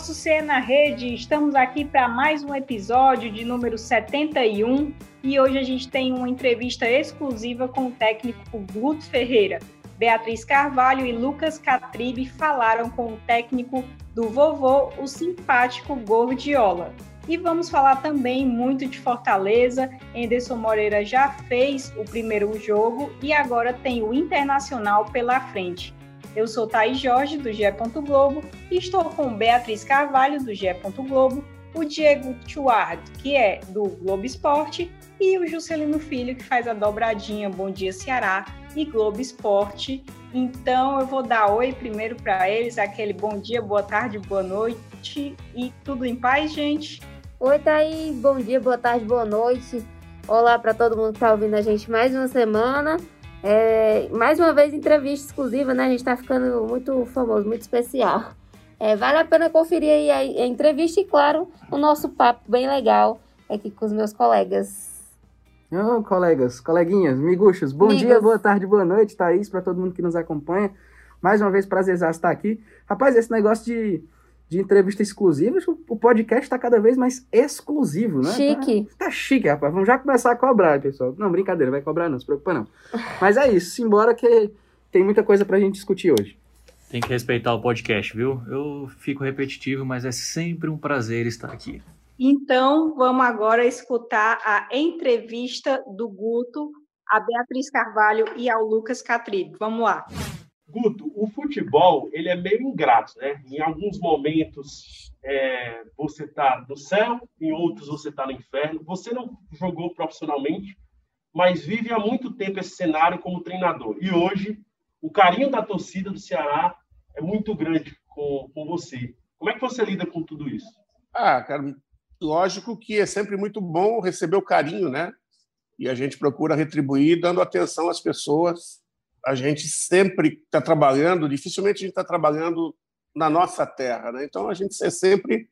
nosso CE na Rede, estamos aqui para mais um episódio de número 71 e hoje a gente tem uma entrevista exclusiva com o técnico Guto Ferreira. Beatriz Carvalho e Lucas Catribe falaram com o técnico do vovô, o simpático Gordiola. E vamos falar também muito de Fortaleza. Anderson Moreira já fez o primeiro jogo e agora tem o Internacional pela frente. Eu sou Thaís Jorge, do GE. Globo, e estou com Beatriz Carvalho, do GE. Globo, o Diego Chuard, que é do Globo Esporte, e o Juscelino Filho, que faz a dobradinha Bom Dia Ceará e Globo Esporte. Então eu vou dar oi primeiro para eles, aquele bom dia, boa tarde, boa noite e tudo em paz, gente? Oi, Thaís, bom dia, boa tarde, boa noite. Olá para todo mundo que está ouvindo a gente mais uma semana. É, mais uma vez, entrevista exclusiva, né? A gente tá ficando muito famoso, muito especial. É, vale a pena conferir aí a, entrevista e, claro, o nosso papo bem legal aqui com os meus colegas. Oh, colegas, coleguinhas, miguxos, bom Migos. dia, boa tarde, boa noite, Thaís, para todo mundo que nos acompanha. Mais uma vez, prazer estar aqui. Rapaz, esse negócio de de entrevista exclusiva, o podcast está cada vez mais exclusivo, né? Chique. Tá, tá, chique, rapaz. Vamos já começar a cobrar, pessoal. Não, brincadeira, vai cobrar não, se preocupa não. Mas é isso, simbora que tem muita coisa pra gente discutir hoje. Tem que respeitar o podcast, viu? Eu fico repetitivo, mas é sempre um prazer estar aqui. Então, vamos agora escutar a entrevista do Guto, a Beatriz Carvalho e ao Lucas Catribe. Vamos lá. Guto, o futebol ele é meio ingrato, né? Em alguns momentos é, você está no céu, em outros você está no inferno. Você não jogou profissionalmente, mas vive há muito tempo esse cenário como treinador. E hoje o carinho da torcida do Ceará é muito grande com, com você. Como é que você lida com tudo isso? Ah, cara, lógico que é sempre muito bom receber o carinho, né? E a gente procura retribuir dando atenção às pessoas a gente sempre está trabalhando, dificilmente a gente está trabalhando na nossa terra, né? Então a gente é sempre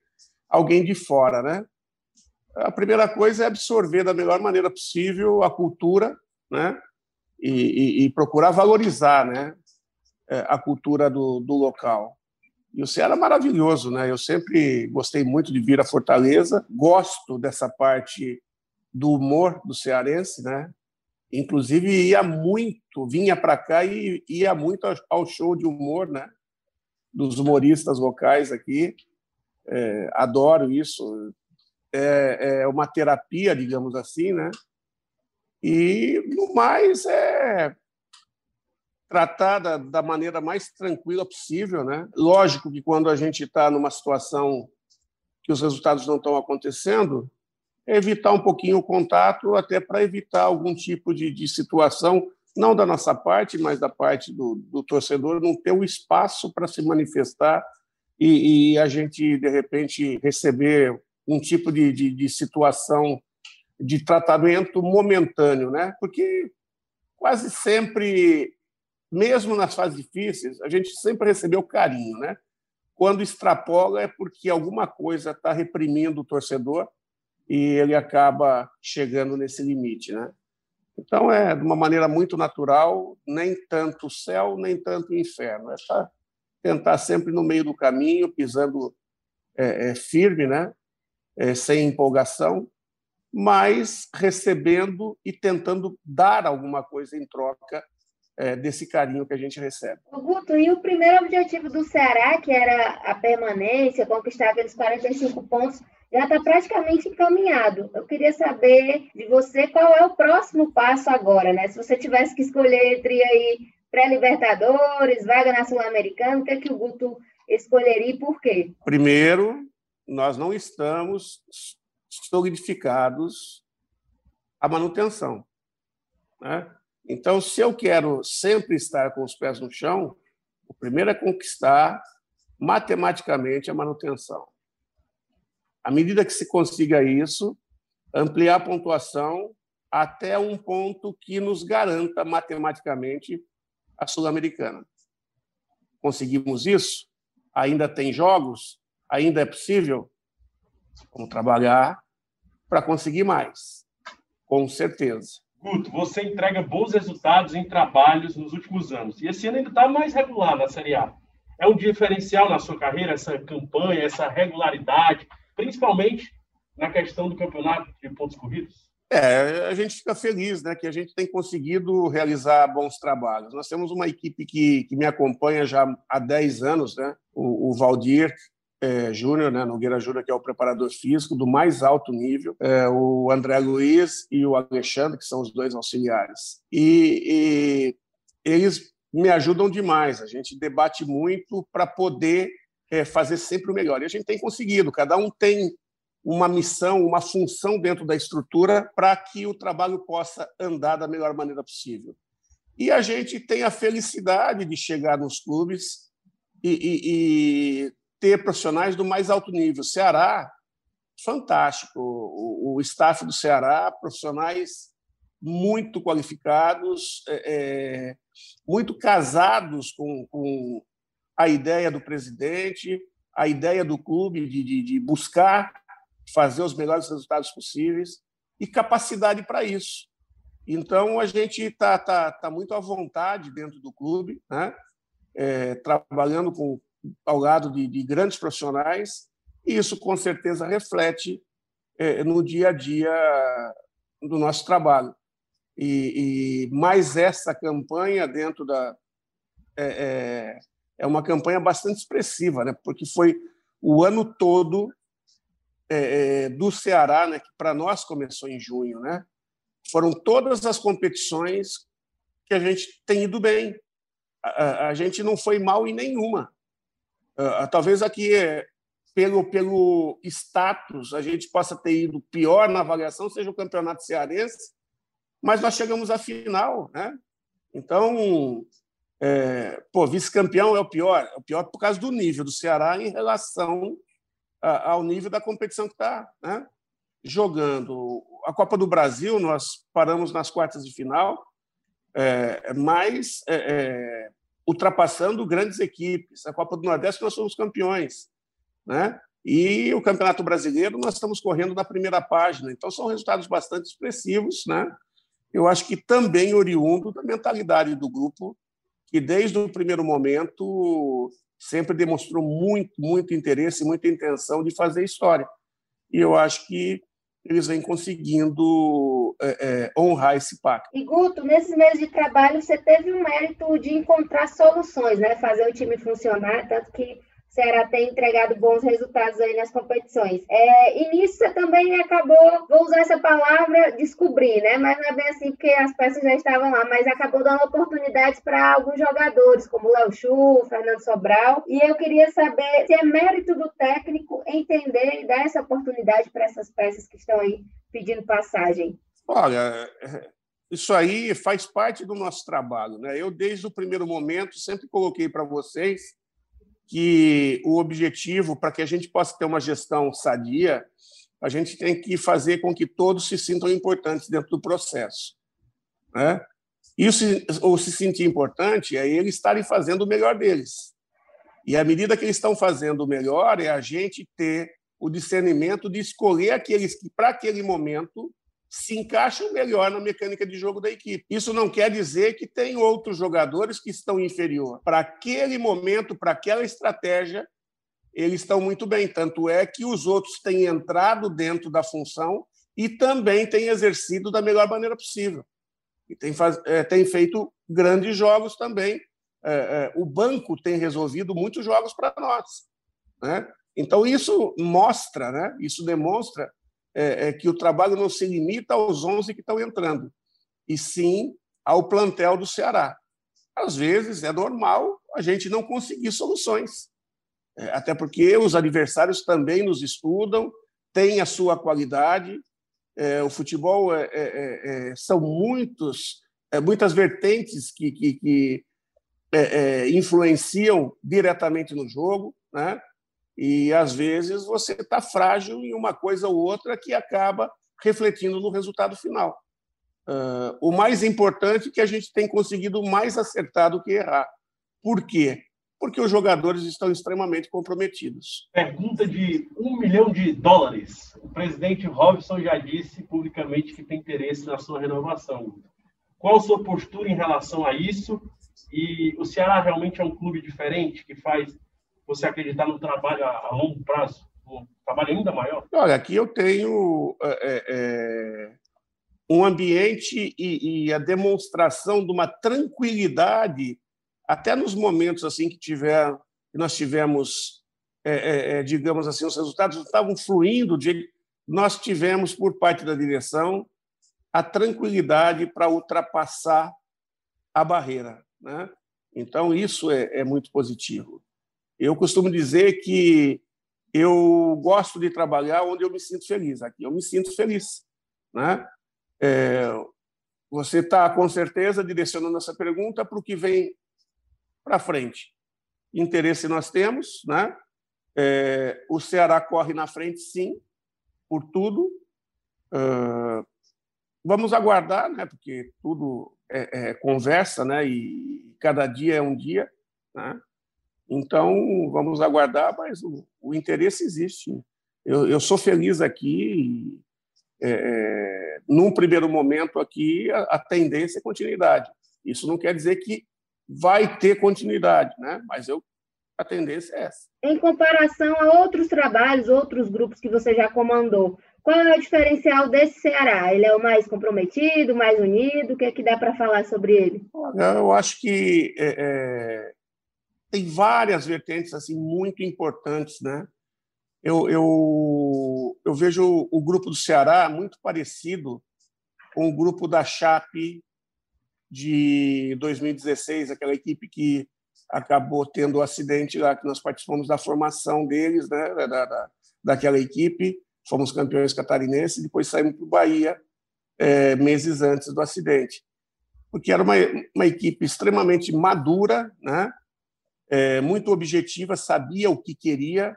alguém de fora, né? A primeira coisa é absorver da melhor maneira possível a cultura, né? E, e, e procurar valorizar, né? É, a cultura do, do local. E o Ceará é maravilhoso, né? Eu sempre gostei muito de vir a Fortaleza, gosto dessa parte do humor do cearense, né? Inclusive, ia muito, vinha para cá e ia muito ao show de humor, né? Dos humoristas locais aqui. É, adoro isso. É, é uma terapia, digamos assim, né? E, no mais, é tratar da, da maneira mais tranquila possível, né? Lógico que quando a gente está numa situação que os resultados não estão acontecendo, evitar um pouquinho o contato, até para evitar algum tipo de, de, situação, não da nossa parte, mas da parte do, do torcedor, não ter o espaço para se manifestar e, e, a gente, de repente, receber um tipo de, de, de situação de tratamento momentâneo, né? Porque quase sempre, mesmo nas fases difíceis, a gente sempre recebeu carinho, né? Quando extrapola é porque alguma coisa está reprimindo o torcedor e ele acaba chegando nesse limite, né? Então é de uma maneira muito natural, nem tanto céu, nem tanto inferno. É tentar sempre no meio do caminho, pisando é, é, firme, né? É, sem empolgação, mas recebendo e tentando dar alguma coisa em troca é, desse carinho que a gente recebe. Guto, e o primeiro objetivo do Ceará, que era a permanência, conquistar aqueles 45 pontos, já está praticamente encaminhado. Eu queria saber de você qual é o próximo passo agora, né? Se você tivesse que escolher entre aí pré-libertadores, vaga na Sul-Americana, o que é que o Guto escolheria e por quê? Primeiro, nós não estamos solidificados a manutenção. Né? Então, se eu quero sempre estar com os pés no chão, o primeiro é conquistar matematicamente a manutenção. À medida que se consiga isso, ampliar a pontuação até um ponto que nos garanta matematicamente a Sul-Americana. Conseguimos isso? Ainda tem jogos? Ainda é possível? Vamos trabalhar para conseguir mais, com certeza. Guto, você entrega bons resultados em trabalhos nos últimos anos. E esse ano ainda está mais regular na Série A. é um diferencial na sua carreira essa campanha, essa regularidade, principalmente na questão do campeonato de pontos corridos? É, a gente fica feliz né, que a gente tem conseguido realizar bons trabalhos. Nós temos uma equipe que, que me acompanha já há 10 anos, né? o, o Valdir é, Júnior, né, Nogueira Júnior, que é o preparador físico do mais alto nível, é, o André Luiz e o Alexandre, que são os dois auxiliares. E, e eles me ajudam demais. A gente debate muito para poder é, fazer sempre o melhor. E a gente tem conseguido, cada um tem uma missão, uma função dentro da estrutura para que o trabalho possa andar da melhor maneira possível. E a gente tem a felicidade de chegar nos clubes e, e, e ter profissionais do mais alto nível. Ceará, fantástico. O, o staff do Ceará, profissionais muito qualificados, é, é, muito casados com, com, a ideia do presidente, a ideia do clube de, de, de buscar fazer os melhores resultados possíveis e capacidade para isso. Então, a gente está tá, tá muito à vontade dentro do clube, né? É, trabalhando com, ao lado de, de, grandes profissionais, e isso, com certeza, reflete é, no dia a dia do nosso trabalho. E, e mais essa campanha dentro da. É, é, é uma campanha bastante expressiva, né? porque foi o ano todo é, é, do Ceará, né, que para nós começou em junho, né? Foram todas as competições que a gente tem ido bem. A, a, gente não foi mal em nenhuma. Uh, talvez aqui, pelo, pelo status, a gente possa ter ido pior na avaliação, seja o campeonato cearense, mas nós chegamos à final, né? Então, é, pô, vice-campeão é o pior, é o pior por causa do nível do Ceará em relação ao nível da competição que está né? jogando. A Copa do Brasil, nós paramos nas quartas de final, é, mas é, é, ultrapassando grandes equipes. A Copa do Nordeste, nós somos campeões. Né? E o Campeonato Brasileiro, nós estamos correndo na primeira página. Então, são resultados bastante expressivos. Né? Eu acho que também oriundo da mentalidade do grupo, que desde o primeiro momento sempre demonstrou muito, muito interesse, muita intenção de fazer história. E eu acho que eles vêm conseguindo é, é, honrar esse pacto. E Guto, nesses meses de trabalho, você teve o mérito de encontrar soluções, né? fazer o time funcionar, tanto que Ceará tem entregado bons resultados aí nas competições. É, e nisso você também acabou, vou usar essa palavra, descobrir, né? Mas não é bem assim, porque as peças já estavam lá, mas acabou dando oportunidades para alguns jogadores, como Léo Chu, Fernando Sobral. E eu queria saber se é mérito do técnico entender e dar essa oportunidade para essas peças que estão aí pedindo passagem. Olha, isso aí faz parte do nosso trabalho, né? Eu, desde o primeiro momento, sempre coloquei para vocês que o objetivo, para que a gente possa ter uma gestão sadia, a gente tem que fazer com que todos se sintam importantes dentro do processo. Né? Isso, ou se sentir importante, é eles estarem fazendo o melhor deles. E à medida que eles estão fazendo o melhor, é a gente ter o discernimento de escolher aqueles que, para aquele momento, se encaixam melhor na mecânica de jogo da equipe. Isso não quer dizer que tem outros jogadores que estão inferior. Para aquele momento, para aquela estratégia, eles estão muito bem. Tanto é que os outros têm entrado dentro da função e também têm exercido da melhor maneira possível. E tem, faz... é, feito grandes jogos também. É, é, o banco tem resolvido muitos jogos para nós. Né? Então, isso mostra, né? isso demonstra é, é, que o trabalho não se limita aos 11 que estão entrando, e sim ao plantel do Ceará. Às vezes é normal a gente não conseguir soluções, é, até porque os adversários também nos estudam, têm a sua qualidade. É, o futebol é, é, são muitos, muitas vertentes que, que, que influenciam diretamente no jogo, né? E, às vezes, você está frágil em uma coisa ou outra que acaba refletindo no resultado final. Uh, o mais importante é que a gente tem conseguido mais acertar do que errar. Por quê? Porque os jogadores estão extremamente comprometidos. Pergunta de um milhão de dólares. O presidente Robson já disse publicamente que tem interesse na sua renovação. Qual a sua postura em relação a isso? E o Ceará realmente é um clube diferente que faz você acreditar no trabalho a, longo prazo, um trabalho ainda maior? Olha, aqui eu tenho é, é, um ambiente e, e, a demonstração de uma tranquilidade, até nos momentos assim que tiver, que nós tivemos, é, é, é digamos assim, os resultados estavam fluindo, de, nós tivemos por parte da direção a tranquilidade para ultrapassar a barreira, né? Então isso é, é muito positivo. Eu costumo dizer que eu gosto de trabalhar onde eu me sinto feliz. Aqui eu me sinto feliz, né? É, você está, com certeza, direcionando essa pergunta para o que vem para frente. Interesse nós temos, né? É, o Ceará corre na frente, sim, por tudo. Vamos aguardar, né? Porque tudo é, é, conversa, né? E cada dia é um dia, né? Então vamos aguardar, mas o, o interesse existe. Eu, eu, sou feliz aqui. E, é, é num primeiro momento aqui, a, a tendência é continuidade. Isso não quer dizer que vai ter continuidade, né? mas eu, a tendência é essa. Em comparação a outros trabalhos, outros grupos que você já comandou, qual é o diferencial desse Ceará? Ele é o mais comprometido, mais unido? O que é que dá para falar sobre ele? Eu acho que é, é, tem várias vertentes assim muito importantes, né? eu, eu, eu vejo o grupo do Ceará muito parecido com o grupo da Chape de 2016, aquela equipe que acabou tendo o um acidente lá, que nós participamos da formação deles, né, da, da, daquela equipe, fomos campeões catarinenses, depois saímos para o Bahia é, meses antes do acidente. Porque era uma, uma equipe extremamente madura, né, é, muito objetiva, sabia o que queria,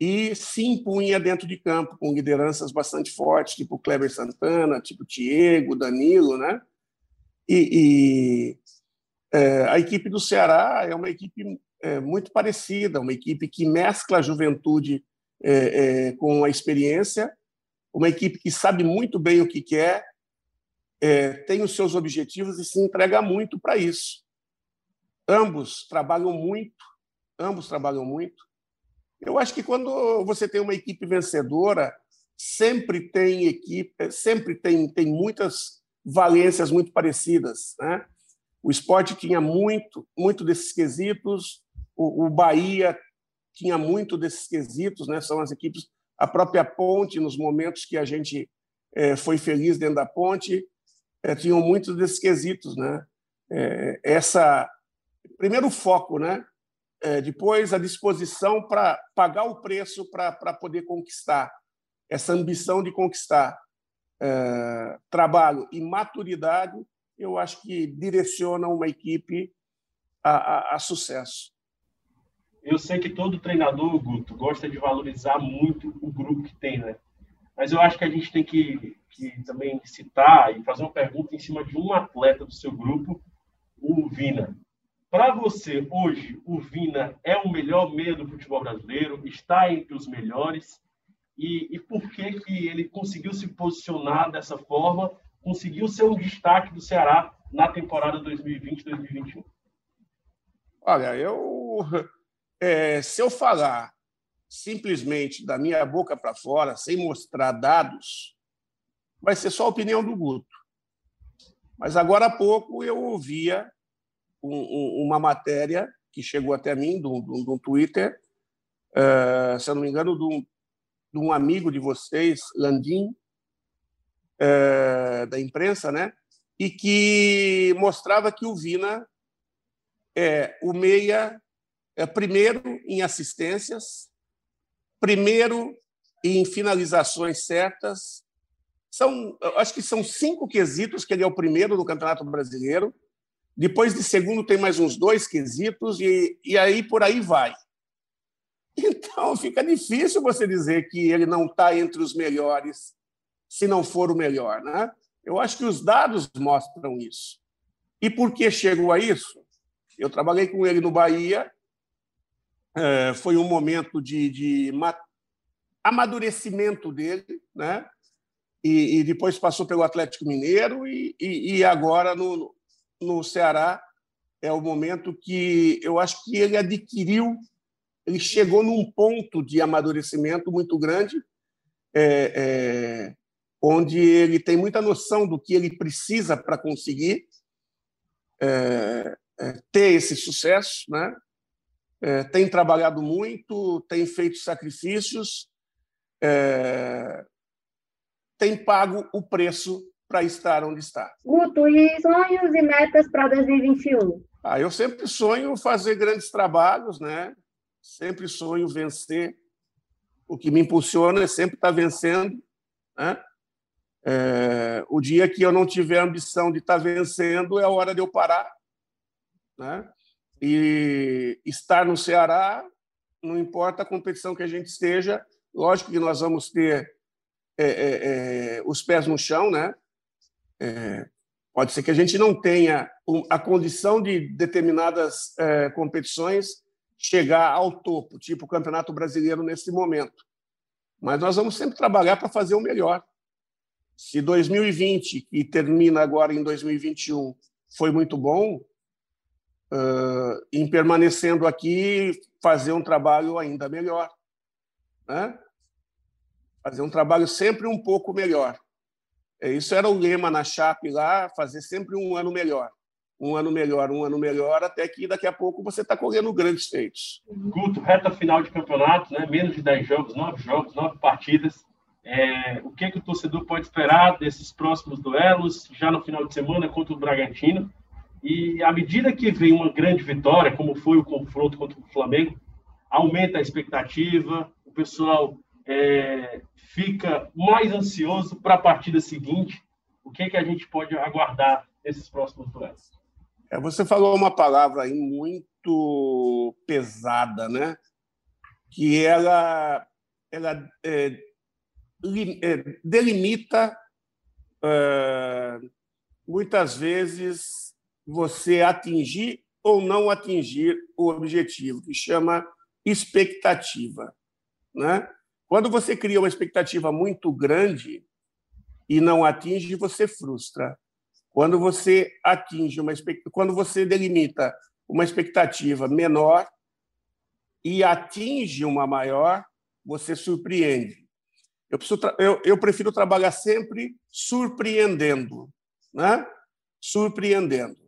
e se impunha dentro de campo com lideranças bastante fortes, tipo Kleber Santana, tipo Diego, Danilo, né? E, e é, a equipe do Ceará é uma equipe é, muito parecida, uma equipe que mescla a juventude é, é com a experiência, uma equipe que sabe muito bem o que quer, é, tem os seus objetivos e se entrega muito para isso. Ambos trabalham muito, ambos trabalham muito eu acho que quando você tem uma equipe vencedora, sempre tem equipe, sempre tem, tem muitas valências muito parecidas, né? O esporte tinha muito, muito desses quesitos, o, o Bahia tinha muito desses quesitos, né? São as equipes, a própria Ponte, nos momentos que a gente é, foi feliz dentro da Ponte, é, tinham muitos desses quesitos, né? É, essa primeiro foco, né? é, depois a disposição para pagar o preço para poder conquistar, essa ambição de conquistar é, trabalho e maturidade, eu acho que direciona uma equipe a, a, a sucesso. Eu sei que todo treinador, Guto, gosta de valorizar muito o grupo que tem, né? Mas eu acho que a gente tem que, que também citar e fazer uma pergunta em cima de um atleta do seu grupo, o Vina. Para você, hoje, o Vina é o melhor meio do futebol brasileiro? Está entre os melhores? E, e por que, que ele conseguiu se posicionar dessa forma? Conseguiu ser um destaque do Ceará na temporada 2020-2021? Olha, eu. É, se eu falar simplesmente da minha boca para fora, sem mostrar dados, vai ser só a opinião do Guto. Mas agora há pouco eu ouvia um, uma matéria que chegou até mim, do, do, Twitter, uh, se eu não me engano, um, de um amigo de vocês, Landim, uh, da imprensa, né? e que mostrava que o Vina é o meia é primeiro em assistências, primeiro em finalizações certas. São, acho que são cinco quesitos que ele é o primeiro no Campeonato Brasileiro. Depois de segundo tem mais uns dois quesitos e, e aí por aí vai. Então fica difícil você dizer que ele não está entre os melhores, se não for o melhor, né? Eu acho que os dados mostram isso. E por que chegou a isso? Eu trabalhei com ele no Bahia, é, foi um momento de, de amadurecimento dele, né? E, e, depois passou pelo Atlético Mineiro e, e, e agora no, no Ceará, é o momento que eu acho que ele adquiriu, ele chegou num ponto de amadurecimento muito grande, é, é, onde ele tem muita noção do que ele precisa para conseguir é, é, ter esse sucesso, né? É, tem trabalhado muito, tem feito sacrifícios, é, tem pago o preço para estar onde está. Guto, e sonhos e metas para 2021? Ah, eu sempre sonho fazer grandes trabalhos, né? Sempre sonho vencer. O que me impulsiona é sempre estar vencendo, né? É, o dia que eu não tiver ambição de estar vencendo é a hora de eu parar, né? E estar no Ceará, não importa a competição que a gente esteja, lógico que nós vamos ter é, é, é os pés no chão, né? É, Pode ser que a gente não tenha a condição de determinadas é, competições chegar ao topo, tipo o Campeonato Brasileiro nesse momento. Mas nós vamos sempre trabalhar para fazer o melhor. Se 2020, que termina agora em 2021, foi muito bom, uh, em permanecendo aqui, fazer um trabalho ainda melhor. Né? Fazer um trabalho sempre um pouco melhor. É, isso era o lema na Chape lá, fazer sempre um ano melhor. Um ano melhor, um ano melhor, até que daqui a pouco você está correndo grandes feitos. Guto, reta final de campeonato, né? menos de 10 jogos, 9 jogos, 9 partidas. É, o que, que o torcedor pode esperar desses próximos duelos, já no final de semana contra o Bragantino? E à medida que vem uma grande vitória, como foi o confronto contra o Flamengo, aumenta a expectativa, o pessoal é, fica mais ansioso para a partida seguinte? O que, é que a gente pode aguardar nesses próximos duelos? É, você falou uma palavra aí muito pesada, né? Que ela, ela é, é, delimita é, muitas vezes você atingir ou não atingir o objetivo, que chama expectativa, né? Quando você cria uma expectativa muito grande e não atinge, você frustra. Quando você atinge uma quando você delimita uma expectativa menor e atinge uma maior, você surpreende. Eu, preciso, eu, eu prefiro trabalhar sempre surpreendendo, né? Surpreendendo.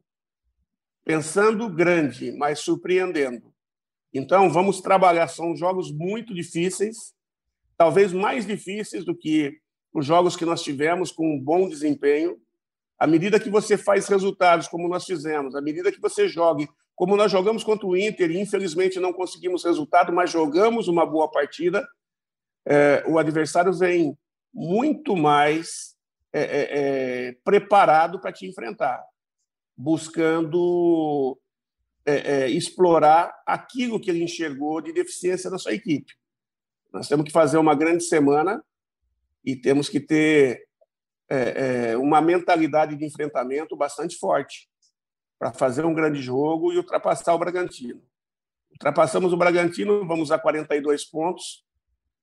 Pensando grande, mas surpreendendo. Então, vamos trabalhar. São jogos muito difíceis, talvez mais difíceis do que os jogos que nós tivemos com um bom desempenho. À medida que você faz resultados como nós fizemos, à medida que você jogue como nós jogamos contra o Inter, e infelizmente não conseguimos resultado, mas jogamos uma boa partida, é, o adversário vem muito mais é, é, é preparado para te enfrentar, buscando é, é, explorar aquilo que ele enxergou de deficiência da sua equipe. Nós temos que fazer uma grande semana e temos que ter é, é, uma mentalidade de enfrentamento bastante forte para fazer um grande jogo e ultrapassar o Bragantino. Ultrapassamos o Bragantino, vamos a 42 pontos,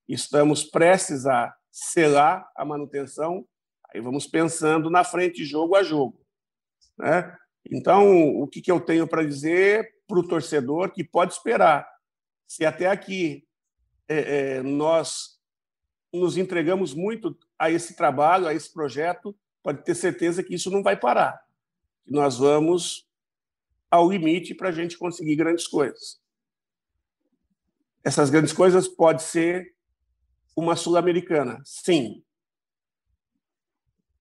estamos prestes a selar a manutenção, aí vamos pensando na frente, jogo a jogo. Né? Então, o que, que eu tenho para dizer para o torcedor que pode esperar? Se até aqui é, é, nós nos entregamos muito a esse trabalho, a esse projeto, pode ter certeza que isso não vai parar. Nós vamos ao limite para a gente conseguir grandes coisas. Essas grandes coisas pode ser uma sul-americana, sim.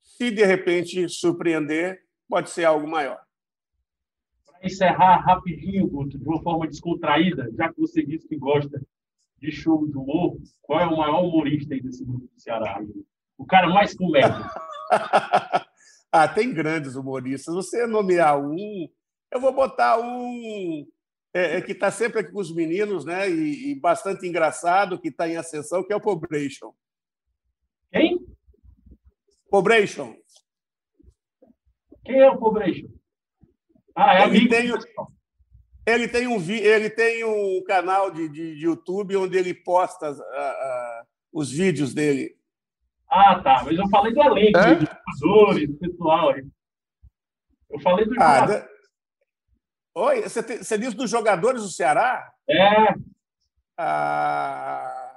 Se de repente surpreender, pode ser algo maior. Para encerrar rapidinho, Guto, de uma forma descontraída, já que você disse que gosta de show de humor, qual é o maior humorista aí desse grupo do Ceará? O cara mais comédia. ah, tem grandes humoristas. Você nomear um, eu vou botar um é, é que está sempre aqui com os meninos, né? E, e bastante engraçado, que está em ascensão, que é o Pobration. Quem? Pobration. Quem é o Pobration? Ah, é amigo. Tem, ele tem um, ele tem um canal de, de, de YouTube onde ele posta os vídeos dele. Ah, tá. Mas eu falei do elenco, é? dos jogadores, do pessoal aí. Eu falei do ah, Oi, você, tem, você diz dos jogadores do Ceará? É. Ah,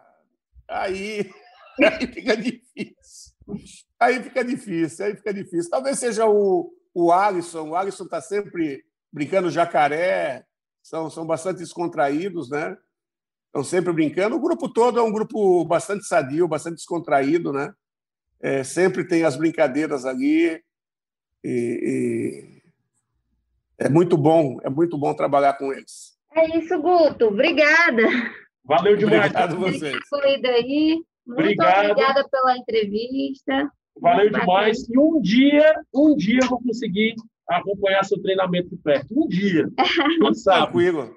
aí, aí fica difícil. Aí fica difícil, aí fica difícil. Talvez seja o, o Alisson. O Alisson está sempre brincando jacaré, são, são bastante descontraídos, né? Estão sempre brincando. O grupo todo é um grupo bastante sadio, bastante descontraído, né? É, sempre tem as brincadeiras ali. E, e é muito bom, é muito bom trabalhar com eles. É isso, Guto. Obrigada. Valeu demais. Obrigado a vocês. aí. Muito Obrigado. obrigada pela entrevista. Valeu demais. E um dia, um dia eu vou conseguir acompanhar seu treinamento de perto. Um dia. Quem sabe? Tranquilo.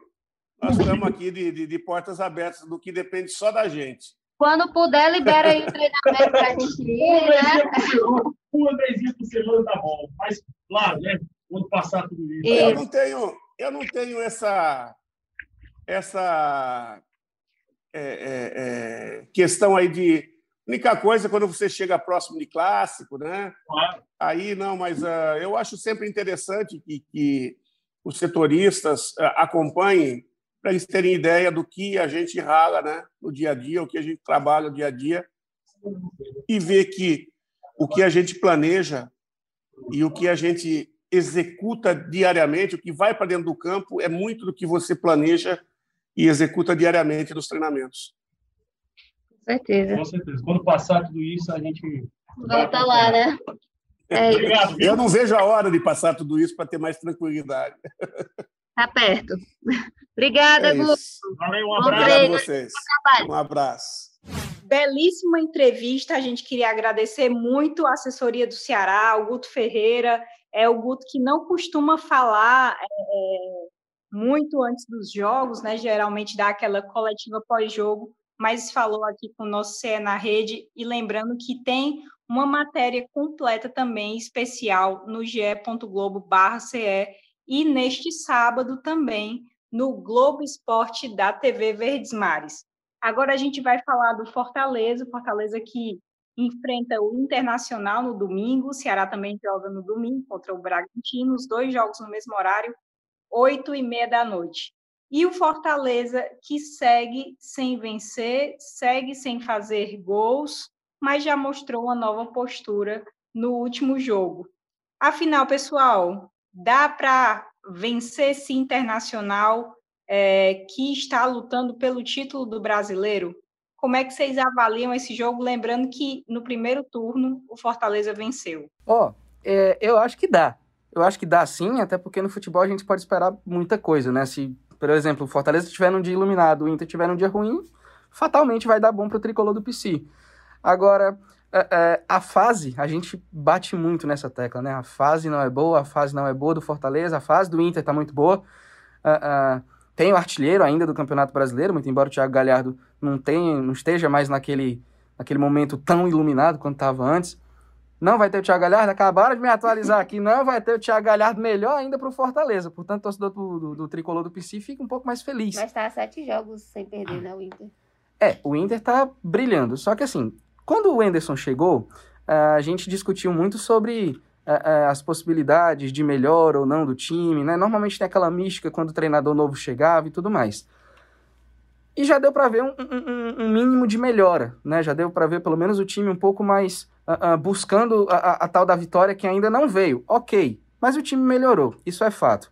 Nós estamos aqui de, de, de portas abertas, do que depende só da gente. Quando puder, libera aí o treinamento para a gente ir, Uma né? uma vezinha por semana tá bom. Mas, claro, né? Quando passar tudo isso. Isso. Eu não tenho, eu não tenho essa, essa é, é, é, questão aí de. Única coisa quando você chega próximo de clássico, né? Claro. Aí não, mas ah, eu acho sempre interessante que, que os setoristas ah, acompanhem para eles terem ideia do que a gente rala né, no dia a dia, o que a gente trabalha no dia a dia, e ver que o que a gente planeja e o que a gente executa diariamente, o que vai para dentro do campo, é muito do que você planeja e executa diariamente nos treinamentos. Com certeza. Com certeza. Quando passar tudo isso, a gente. Volta lá, né? É. Obrigado. viu? Eu não vejo a hora de passar tudo isso para ter mais tranquilidade. Tá perto. Obrigada, É. Valeu, um abraço. Obrigado a treino. vocês. Um abraço. Belíssima entrevista. A gente queria agradecer muito a assessoria do Ceará, o Guto Ferreira. É o Guto que não costuma falar é, é, muito antes dos jogos, né? Geralmente dá aquela coletiva pós-jogo, mas falou aqui com o nosso CE na rede. E lembrando que tem uma matéria completa também, especial, no ge.globo.ce e neste sábado também no Globo Esporte da TV Verdes Mares. Agora a gente vai falar do Fortaleza, Fortaleza que enfrenta o Internacional no domingo, o Ceará também joga no domingo contra o Bragantino, os dois jogos no mesmo horário, oito e meia da noite. E o Fortaleza que segue sem vencer, segue sem fazer gols, mas já mostrou uma nova postura no último jogo. Afinal, pessoal, dá para vencer esse Internacional é, que está lutando pelo título do brasileiro? Como é que vocês avaliam esse jogo? Lembrando que no primeiro turno o Fortaleza venceu. Ó, é, eu acho que dá. Eu acho que dá sim, até porque no futebol a gente pode esperar muita coisa, né? Se, por exemplo, o Fortaleza tiver num dia iluminado, o Inter tiver num dia ruim, fatalmente vai dar bom pro tricolor do PC. Agora, é, é, a fase, a gente bate muito nessa tecla, né? A fase não é boa, a fase não é boa do Fortaleza, a fase do Inter tá muito boa. É, tem o artilheiro ainda do Campeonato Brasileiro, muito embora o Thiago Galhardo não, tenha, não esteja mais naquele, naquele momento tão iluminado quanto estava antes. Não vai ter o Thiago Galhardo, acabaram de me atualizar aqui, não vai ter o Thiago Galhardo melhor ainda para o Fortaleza. Portanto, o torcedor do, do, do tricolor do PC fica um pouco mais feliz. Mas tá sete jogos sem perder, né, o Inter? É, o Inter tá brilhando. Só que assim, quando o Enderson chegou, a gente discutiu muito sobre eh, as possibilidades de melhor ou não do time, né? Normalmente tem aquela mística quando o treinador novo chegava e tudo mais. E já deu para ver um, um, um, mínimo de melhora, né? Já deu para ver pelo menos o time um pouco mais uh, buscando a, a, a, tal da vitória que ainda não veio. Ok, mas o time melhorou, isso é fato.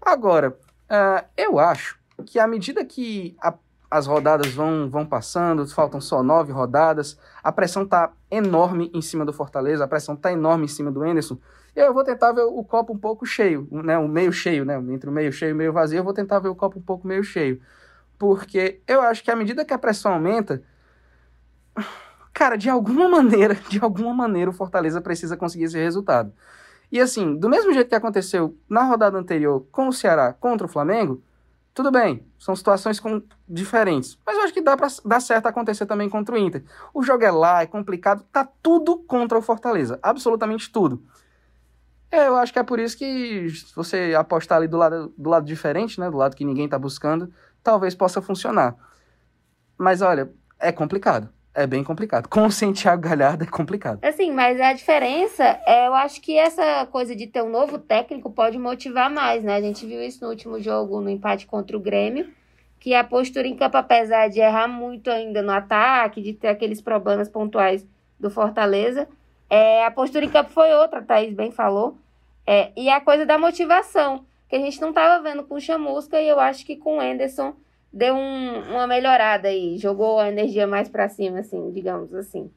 Agora, uh, eu acho que à medida que a, as rodadas vão, vão passando, faltam só nove rodadas, a pressão tá enorme em cima do Fortaleza, a pressão tá enorme em cima do Enderson. Eu vou tentar ver o copo um pouco cheio, né? O meio cheio, né? Entre o meio cheio e o meio vazio, eu vou tentar ver o copo um pouco meio cheio porque eu acho que à medida que a pressão aumenta, cara, de alguma maneira, de alguma maneira o Fortaleza precisa conseguir esse resultado. E assim, do mesmo jeito que aconteceu na rodada anterior com o Ceará contra o Flamengo, tudo bem, são situações com, diferentes, mas eu acho que dá para dar certo acontecer também contra o Inter. O jogo é lá, é complicado, tá tudo contra o Fortaleza, absolutamente tudo. Eu acho que é por isso que você apostar ali do lado, do lado diferente, né, do lado que ninguém tá buscando, talvez possa funcionar. Mas olha, é complicado. É bem complicado. Com o Santiago Galhardo é complicado. Assim, mas a diferença é, eu acho que essa coisa de ter um novo técnico pode motivar mais, né? A gente viu isso no último jogo, no empate contra o Grêmio, que a postura em campo, apesar de errar muito ainda no ataque, de ter aqueles problemas pontuais do Fortaleza, é, a postura em campo foi outra, a Thaís bem falou. É, e a coisa da motivação, que a gente não estava vendo com o Chamusca, e eu acho que com o Enderson deu um, uma melhorada aí, jogou a energia mais para cima, assim, digamos assim.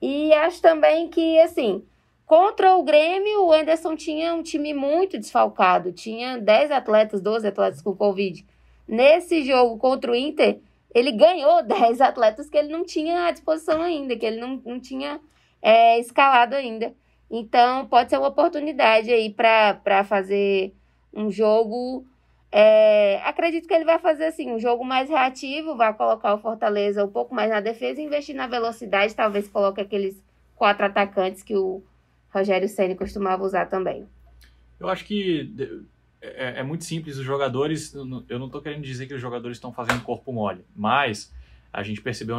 E acho também que, assim, contra o Grêmio, o Enderson tinha um time muito desfalcado, tinha 10 atletas, 12 atletas com Covid. Nesse jogo contra o Inter, ele ganhou 10 atletas que ele não tinha à disposição ainda, que ele não, não tinha é, escalado ainda. Então, pode ser uma oportunidade aí para fazer um jogo. É, acredito que ele vai fazer assim, um jogo mais reativo, vai colocar o Fortaleza um pouco mais na defesa, investir na velocidade, talvez coloque aqueles quatro atacantes que o Rogério Ceni costumava usar também. Eu acho que é, é, muito simples. Os jogadores, eu não estou querendo dizer que os jogadores estão fazendo corpo mole, mas a gente percebeu,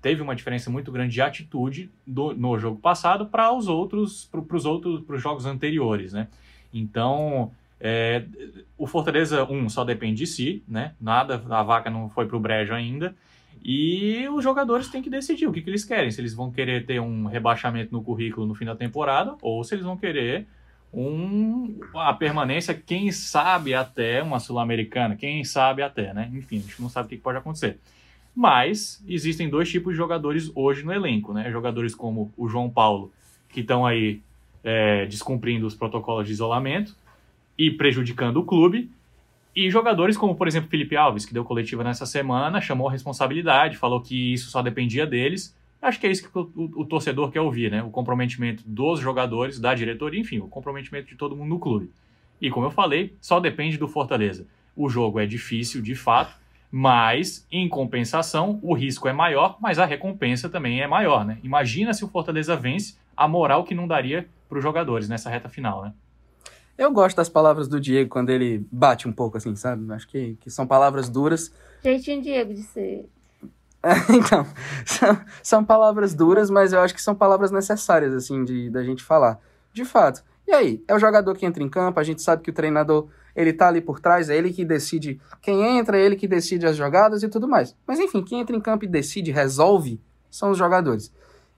teve uma diferença muito grande de atitude do, no jogo passado para os outros, para os outros, para os jogos anteriores, né? Então, é, o Fortaleza 1 um, só depende de si, né? Nada, a vaca não foi para o brejo ainda. E os jogadores têm que decidir o que, que eles querem. Se eles vão querer ter um rebaixamento no currículo no fim da temporada ou se eles vão querer um, a permanência, quem sabe até uma Sul-Americana, quem sabe até, né? Enfim, a gente não sabe o que pode acontecer. Mas existem dois tipos de jogadores hoje no elenco, né? Jogadores como o João Paulo, que estão aí é, descumprindo os protocolos de isolamento e prejudicando o clube, e jogadores como, por exemplo, Felipe Alves, que deu coletiva nessa semana, chamou a responsabilidade, falou que isso só dependia deles. Acho que é isso que o, o, o, torcedor quer ouvir, né? O comprometimento dos jogadores, da diretoria, enfim, o comprometimento de todo mundo no clube. E como eu falei, só depende do Fortaleza. O jogo é difícil, de fato, mas, em compensação, o risco é maior, mas a recompensa também é maior, né? Imagina se o Fortaleza vence, a moral que não daria para os jogadores nessa reta final, né? Eu gosto das palavras do Diego quando ele bate um pouco, assim, sabe? Acho que, que são palavras duras. Jeitinho Diego de ser. então, são, são, palavras duras, mas eu acho que são palavras necessárias, assim, de da gente falar. De fato. E aí? É o jogador que entra em campo, a gente sabe que o treinador ele tá ali por trás, é ele que decide quem entra, é ele que decide as jogadas e tudo mais. Mas enfim, quem entra em campo e decide, resolve, são os jogadores.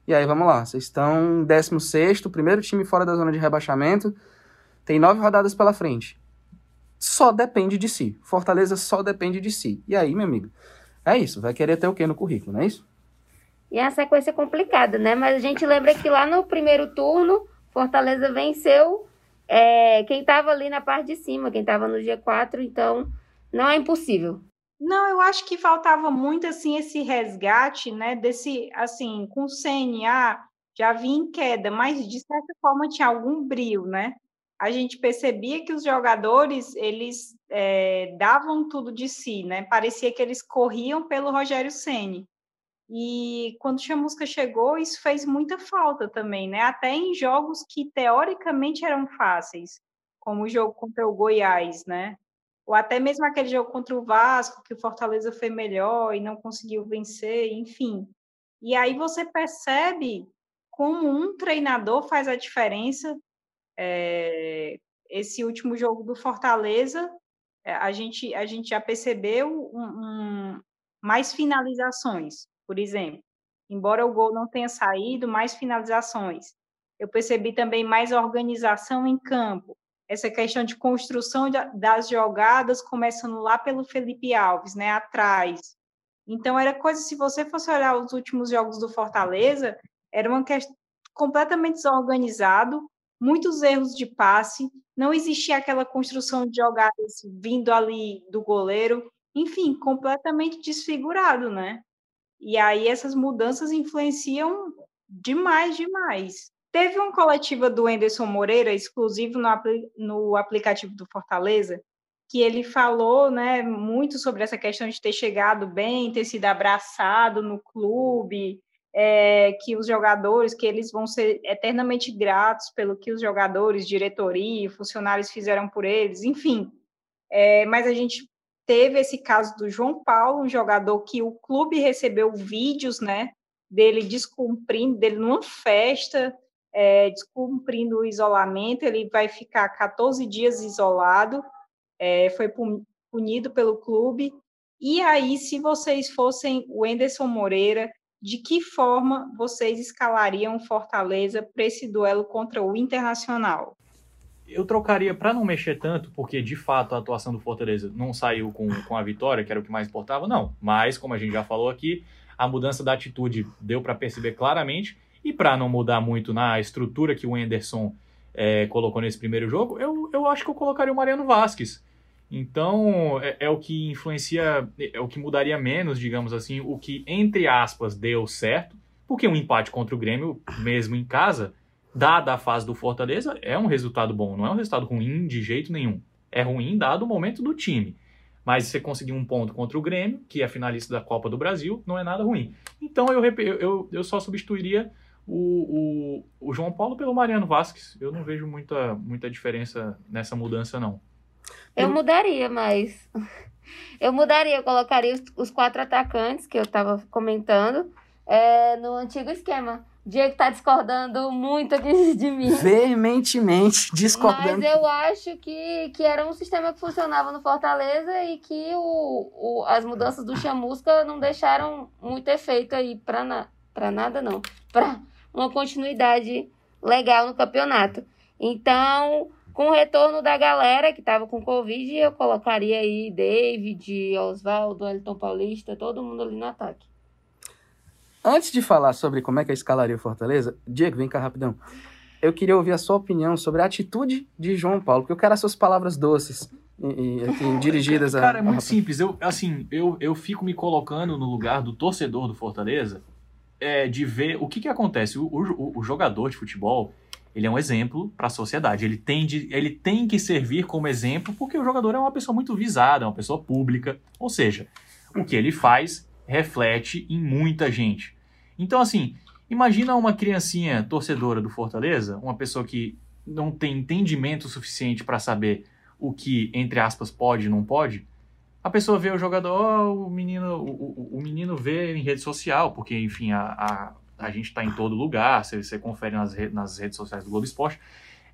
E aí, vamos lá, vocês estão 16 primeiro time fora da zona de rebaixamento, tem nove rodadas pela frente. Só depende de si. Fortaleza só depende de si. E aí, meu amigo, é isso, vai querer ter o quê no currículo, não é isso? E é uma sequência complicada, né? Mas a gente lembra que lá no primeiro turno, Fortaleza venceu é, quem estava ali na parte de cima, quem estava no G4, então não é impossível. Não, eu acho que faltava muito assim esse resgate, né? Desse assim, com o CNA já vinha em queda, mas de certa forma tinha algum brilho, né? A gente percebia que os jogadores eles é, davam tudo de si, né? Parecia que eles corriam pelo Rogério Ceni. E quando o Chamusca chegou, isso fez muita falta também, né? Até em jogos que teoricamente eram fáceis, como o jogo contra o Goiás, né? Ou até mesmo aquele jogo contra o Vasco, que o Fortaleza foi melhor e não conseguiu vencer, enfim. E aí você percebe como um treinador faz a diferença. É, esse último jogo do Fortaleza, é, a gente, a gente já percebeu um, um, mais finalizações por exemplo. Embora o gol não tenha saído, mais finalizações. Eu percebi também mais organização em campo. Essa questão de construção das jogadas, começando lá pelo Felipe Alves, né, atrás. Então, era coisa, se você fosse olhar os últimos jogos do Fortaleza, era uma questão completamente desorganizado, muitos erros de passe, não existia aquela construção de jogadas vindo ali do goleiro, enfim, completamente desfigurado, né? E aí essas mudanças influenciam demais, demais. Teve uma coletiva do Enderson Moreira, exclusivo no, no aplicativo do Fortaleza, que ele falou né, muito sobre essa questão de ter chegado bem, ter sido abraçado no clube, é, que os jogadores, que eles vão ser eternamente gratos pelo que os jogadores, diretoria, funcionários fizeram por eles, enfim. É, mas a gente teve esse caso do João Paulo, um jogador que o clube recebeu vídeos, né, dele descumprindo, dele numa festa, é, descumprindo o isolamento, ele vai ficar 14 dias isolado, é, foi punido pelo clube. E aí, se vocês fossem o Enderson Moreira, de que forma vocês escalariam Fortaleza para esse duelo contra o Internacional? Eu trocaria para não mexer tanto, porque de fato a atuação do Fortaleza não saiu com, com a vitória, que era o que mais importava, não. Mas, como a gente já falou aqui, a mudança da atitude deu para perceber claramente. E para não mudar muito na estrutura que o Enderson é, colocou nesse primeiro jogo, eu, eu acho que eu colocaria o Mariano Vasquez. Então, é, é, o que influencia, é o que mudaria menos, digamos assim, o que, entre aspas, deu certo, porque um empate contra o Grêmio, mesmo em casa, dada a fase do Fortaleza, é um resultado bom, não é um resultado ruim de jeito nenhum. É ruim dado o momento do time. Mas você conseguir um ponto contra o Grêmio, que é finalista da Copa do Brasil, não é nada ruim. Então eu, eu, eu só substituiria o, o, o João Paulo pelo Mariano Vasquez. Eu não vejo muita, muita diferença nessa mudança, não. Eu mudaria, mas. Eu mudaria, eu colocaria os, os quatro atacantes que eu estava comentando é, no antigo esquema. Diego está discordando muito aqui de mim. Veementemente discordando. Mas eu acho que, que era um sistema que funcionava no Fortaleza e que o, o, as mudanças do Chamusca não deixaram muito efeito aí para na, nada, não. Para uma continuidade legal no campeonato. Então, com o retorno da galera que estava com Covid, eu colocaria aí David, Oswaldo, Elton Paulista, todo mundo ali no ataque. Antes de falar sobre como é que eu escalaria o Fortaleza, Diego, vem cá rapidão. Eu queria ouvir a sua opinião sobre a atitude de João Paulo, porque eu quero as suas palavras doces e, e assim, dirigidas a. Cara, é muito simples. Eu, assim, eu, eu fico me colocando no lugar do torcedor do Fortaleza é, de ver o que, que acontece. O, o, o jogador de futebol, ele é um exemplo para a sociedade. Ele tem, de, ele tem que servir como exemplo porque o jogador é uma pessoa muito visada, é uma pessoa pública. Ou seja, o que ele faz reflete em muita gente. Então, assim, imagina uma criancinha torcedora do Fortaleza, uma pessoa que não tem entendimento suficiente para saber o que, entre aspas, pode e não pode. A pessoa vê o jogador, oh, o menino, o, o, menino vê em rede social, porque, enfim, a, a a gente está em todo lugar, você, você confere nas, re, nas redes sociais do Globo Esporte.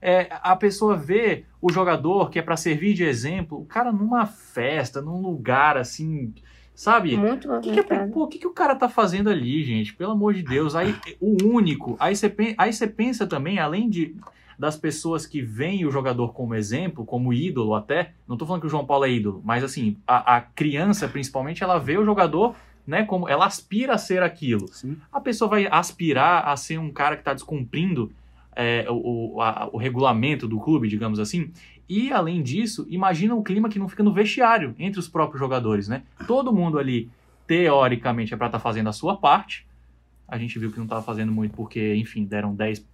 É, a pessoa vê o jogador que é para servir de exemplo, o cara numa festa, num lugar assim, sabe? Muito o que, que, é, pô, que, que o cara tá fazendo ali, gente? Pelo amor de Deus. Aí, o único. Aí você, aí você pensa também, além de das pessoas que veem o jogador como exemplo, como ídolo até, não tô falando que o João Paulo é ídolo, mas assim, a, a criança principalmente, ela vê o jogador né? Como ela aspira a ser aquilo. Sim. A pessoa vai aspirar a ser um cara que está descumprindo é, o, a, o regulamento do clube, digamos assim. E além disso, imagina o clima que não fica no vestiário entre os próprios jogadores, né? Todo mundo ali, teoricamente, é para estar tá fazendo a sua parte. A gente viu que não estava fazendo muito porque, enfim, deram 10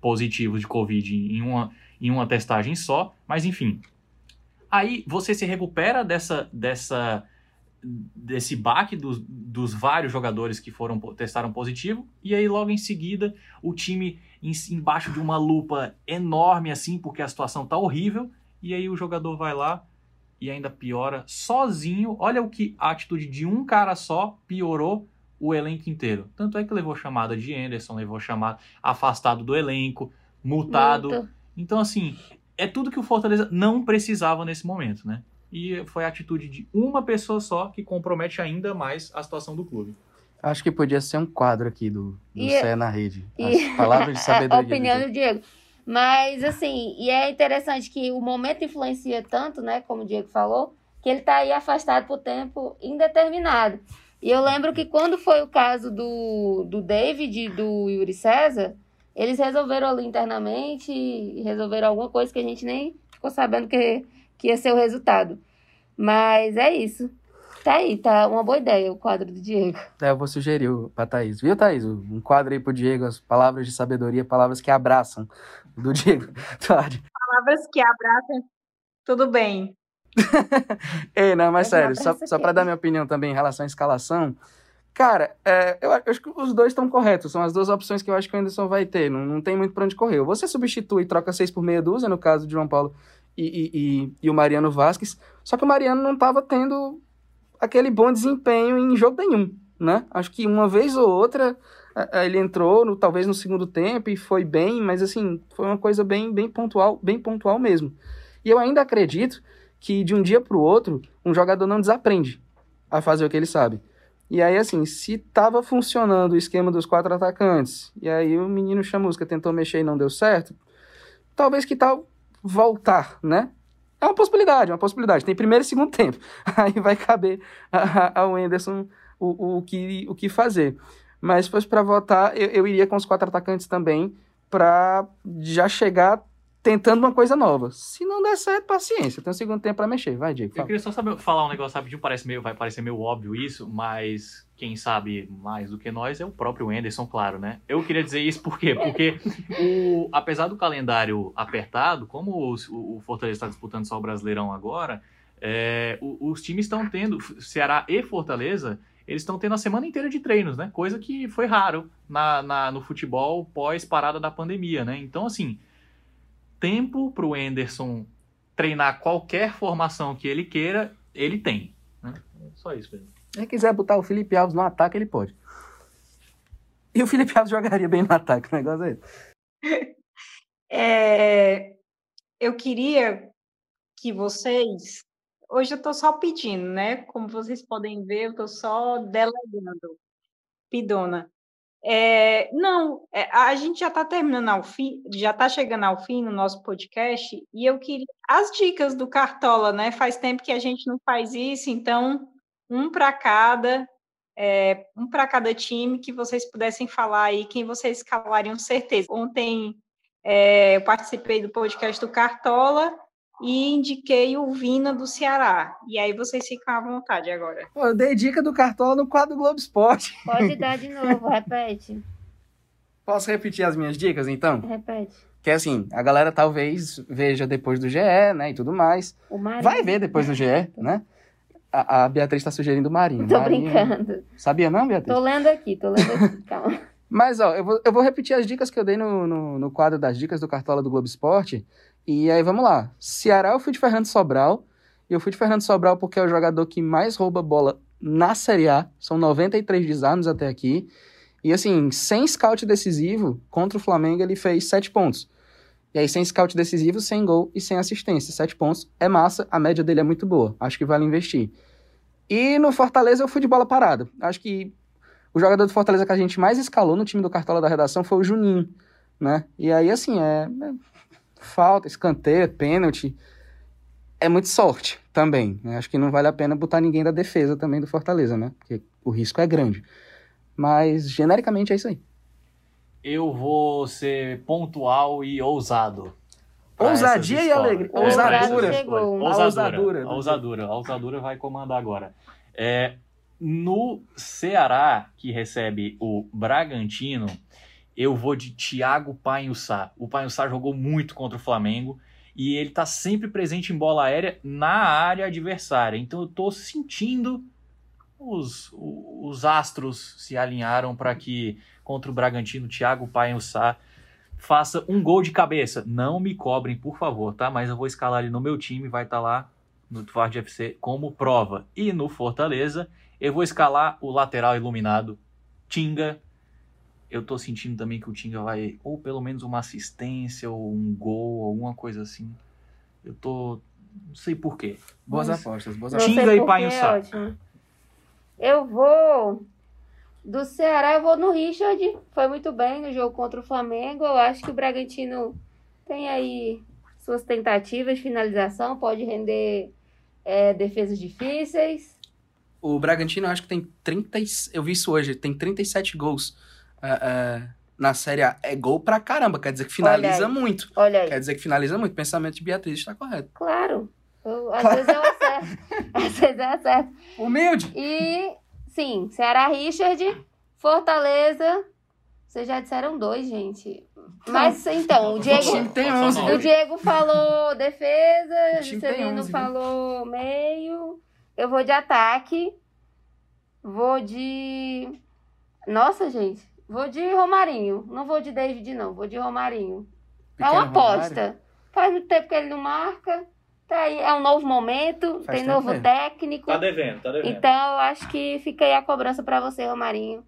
positivos de Covid em uma, em uma testagem só. Mas, enfim. Aí você se recupera dessa, dessa desse baque dos, dos vários jogadores que foram testaram positivo e aí logo em seguida o time em, embaixo de uma lupa enorme assim porque a situação tá horrível e aí o jogador vai lá e ainda piora sozinho. Olha o que a atitude de um cara só piorou o elenco inteiro. Tanto é que levou chamada de Anderson levou chamada afastado do elenco multado. Multa. então assim é tudo que o Fortaleza não precisava nesse momento né e foi a atitude de uma pessoa só que compromete ainda mais a situação do clube. Acho que podia ser um quadro aqui do, do Cé na rede. As e... palavras de sabedoria. a opinião do Diego. Mas, assim, e é interessante que o momento influencia tanto, né, como o Diego falou, que ele está aí afastado por tempo indeterminado. E eu lembro que quando foi o caso do, do David e do Yuri César, eles resolveram ali internamente e resolveram alguma coisa que a gente nem ficou sabendo que que ia ser o resultado. Mas é isso. Tá aí, tá uma boa ideia o quadro do Diego. É, eu vou sugerir pra Thaís. Viu, Thaís? Um quadro aí pro Diego, as palavras de sabedoria, palavras que abraçam do Diego. Palavras que abraçam. Tudo bem. Ei, não, mas sério, só, só pra dar minha opinião também em relação à escalação, Cara, é, eu, acho que os dois estão corretos. São as duas opções que eu acho que o Anderson vai ter. Não, não tem muito pra onde correr. Você substitui e troca seis por meia dúzia, no caso de João Paulo e, e, e, o Mariano Vasquez. Só que o Mariano não estava tendo aquele bom desempenho em jogo nenhum, né? Acho que uma vez ou outra Ele entrou, no, talvez no segundo tempo, e foi bem, mas assim, foi uma coisa bem, bem pontual, bem pontual mesmo. E eu ainda acredito que de um dia para o outro, um jogador não desaprende a fazer o que ele sabe. E aí, assim, se tava funcionando o esquema dos quatro atacantes, e aí o menino Chamusca tentou mexer e não deu certo, talvez que tal voltar, né? É uma possibilidade, é uma possibilidade. Tem primeiro e segundo tempo. Aí vai caber ao Anderson o, o, que, o que fazer. Mas se fosse para votar, eu, eu iria com os quatro atacantes também, para já chegar tentando uma coisa nova. Se não der certo, paciência. Tem um segundo tempo para mexer. Vai, Diego. Fala. Eu queria só saber, falar um negócio rapidinho, parece meio, vai parecer meio óbvio isso, mas quem sabe mais do que nós é o próprio Anderson, claro, né? Eu queria dizer isso por quê? Porque o, apesar do calendário apertado, como o, o Fortaleza está disputando só o Brasileirão agora, é, os times estão tendo, Ceará e Fortaleza, eles estão tendo a semana inteira de treinos, né? Coisa que foi raro na, na no futebol pós-parada da pandemia, né? Então, assim, tempo para o Anderson treinar qualquer formação que ele queira, ele tem. Né? Só isso mesmo. Se quiser botar o Felipe Alves no ataque, ele pode. E o Felipe Alves jogaria bem no ataque, o negócio é esse. É, eu queria que vocês. Hoje eu estou só pedindo, né? Como vocês podem ver, eu estou só delegando. Pidona. É, não, é, a gente já está terminando ao fim, já está chegando ao fim no nosso podcast, e eu queria as dicas do Cartola, né? Faz tempo que a gente não faz isso, então um para cada, é, um para cada time que vocês pudessem falar aí, quem vocês escalariam certeza. Ontem é, eu participei do podcast do Cartola e indiquei o Vina do Ceará. E aí vocês ficam à vontade agora. Pô, eu dei dica do Cartola no quadro Globo Esporte. Pode dar de novo, repete. Posso repetir as minhas dicas, então? Repete. Que é assim, a galera talvez veja depois do GE, né, e tudo mais. Vai ver depois do GE, né? A, a Beatriz está sugerindo o Marinho. Tô Marinho... brincando. Sabia não, Beatriz? Tô lendo aqui, tô lendo aqui, calma. Mas, ó, eu vou, eu vou repetir as dicas que eu dei no, no, no quadro das dicas do Cartola do Globo Esporte, e aí vamos lá. Ceará eu fui de Fernando Sobral. E eu fui de Fernando Sobral porque é o jogador que mais rouba bola na Série A. São 93 desarmes até aqui. E assim, sem scout decisivo, contra o Flamengo ele fez 7 pontos. E aí, sem scout decisivo, sem gol e sem assistência. 7 pontos é massa, a média dele é muito boa. Acho que vale investir. E no Fortaleza eu fui de bola parada. Acho que o jogador do Fortaleza que a gente mais escalou no time do Cartola da Redação foi o Juninho, né? E aí, assim, é, é falta, escanteio, pênalti. É muito sorte também. Né? Acho que não vale a pena botar ninguém da defesa também do Fortaleza, né? Porque o risco é grande. Mas, genericamente, é isso aí. Eu vou ser pontual e ousado. Ousadia e alegria. Ousadura. Ousadura. Ousadura. A ousadura vai comandar agora. É, no Ceará, que recebe o Bragantino, eu vou de Thiago Panhussá. O Panhussá jogou muito contra o Flamengo e ele está sempre presente em bola aérea na área adversária. Então eu estou sentindo os, os astros se alinharam para que contra o Bragantino, Thiago Panhussá faça um gol de cabeça. Não me cobrem, por favor, tá? Mas eu vou escalar ele no meu time, vai estar tá lá no Tvard FC como prova. E no Fortaleza, eu vou escalar o lateral iluminado, Tinga, eu tô sentindo também que o Tinga vai, ou pelo menos uma assistência, ou um gol, alguma coisa assim. Eu tô. Não sei porquê. Boas apostas, boas apostas. Tinga e Pai é Eu vou. Do Ceará, eu vou no Richard. Foi muito bem no jogo contra o Flamengo. Eu acho que o Bragantino tem aí suas tentativas de finalização, pode render é, defesas difíceis. O Bragantino, acho que tem 30. Eu vi isso hoje, tem 37 gols uh, uh, na Série A é gol pra caramba. Quer dizer que finaliza Olha muito. Olha aí. Quer dizer que finaliza muito. O pensamento de Beatriz está correto. Claro. Eu, às vezes eu acerto. às vezes eu acerto. Humilde. E, sim, Ceará Richard, Fortaleza. Vocês já disseram dois, gente. Mas então, o Diego, o tem 11, o Diego falou defesa, o Celino falou meio. Eu vou de ataque. Vou de. Nossa, gente. Vou de Romarinho. Não vou de David, não. Vou de Romarinho. Pequeno é uma aposta. Romário. Faz muito tempo que ele não marca. Tá aí, é um novo momento, Faz tem novo mesmo. técnico. Tá devendo, tá devendo. Então, eu acho que fica aí a cobrança para você, Romarinho.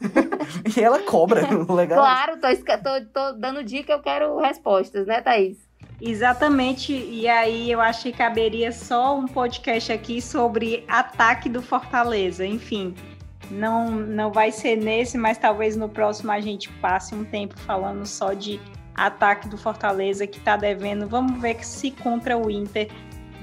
e ela cobra. Legal. Claro, tô, tô, tô dando dica, eu quero respostas, né, Thaís? Exatamente, e aí eu acho que caberia só um podcast aqui sobre ataque do Fortaleza. Enfim, não, não vai ser nesse, mas talvez no próximo a gente passe um tempo falando só de ataque do Fortaleza que está devendo. Vamos ver se contra o Inter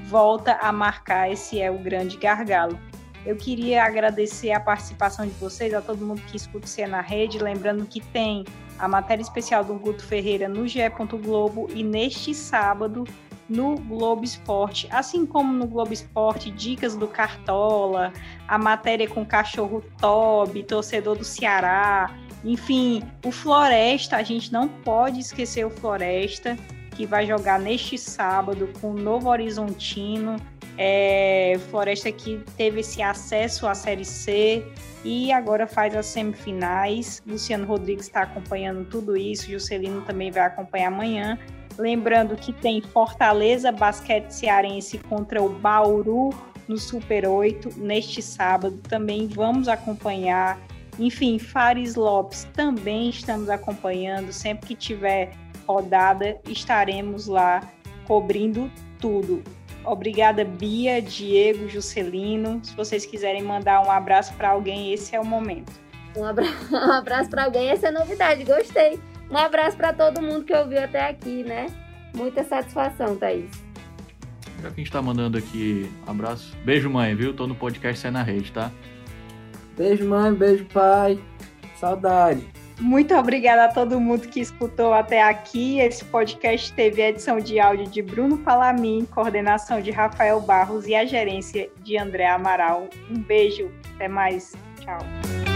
volta a marcar esse é o grande gargalo. Eu queria agradecer a participação de vocês, a todo mundo que escuta o na Rede, lembrando que tem a matéria especial do Guto Ferreira no GE. Globo e neste sábado no Globo Esporte, assim como no Globo Esporte, dicas do Cartola, a matéria com cachorro Toby, torcedor do Ceará, enfim, o Floresta, a gente não pode esquecer o Floresta, que vai jogar neste sábado com o Novo Horizontino. É, Floresta que teve esse acesso à Série C e agora faz as semifinais. Luciano Rodrigues está acompanhando tudo isso, Juscelino também vai acompanhar amanhã. Lembrando que tem Fortaleza Basquete Cearense contra o Bauru no Super 8 neste sábado. Também vamos acompanhar. Enfim, Fares Lopes também estamos acompanhando. Sempre que tiver rodada, estaremos lá cobrindo tudo. Obrigada, Bia, Diego, Juscelino. Se vocês quiserem mandar um abraço para alguém, esse é o momento. Um, abra... um abraço para alguém, essa é novidade, gostei. Um abraço para todo mundo que ouviu até aqui, né? Muita satisfação, Thaís. Já que a gente tá mandando aqui abraço. Beijo, mãe, viu? Tô no podcast Sai na Rede, tá? Beijo, mãe, beijo, pai. Saudade. Muito obrigada a todo mundo que escutou até aqui. Esse podcast teve a edição de áudio de Bruno Palamin, coordenação de Rafael Barros e a gerência de André Amaral. Um beijo, até mais. Tchau.